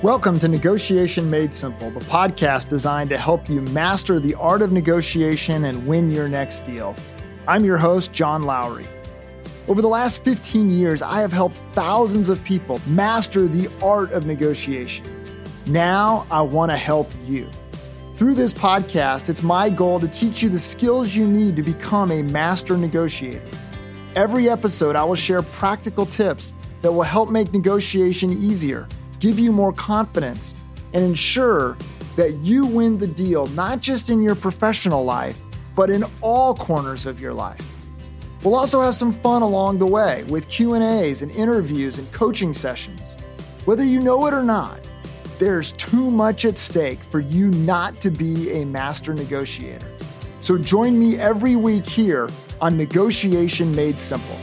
Welcome to Negotiation Made Simple, the podcast designed to help you master the art of negotiation and win your next deal. I'm your host, John Lowry. Over the last 15 years, I have helped thousands of people master the art of negotiation. Now I want to help you. Through this podcast, it's my goal to teach you the skills you need to become a master negotiator. Every episode, I will share practical tips that will help make negotiation easier give you more confidence, and ensure that you win the deal not just in your professional life, but in all corners of your life. We'll also have some fun along the way with Q&As and interviews and coaching sessions. Whether you know it or not, there's too much at stake for you not to be a master negotiator. So join me every week here on Negotiation Made Simple.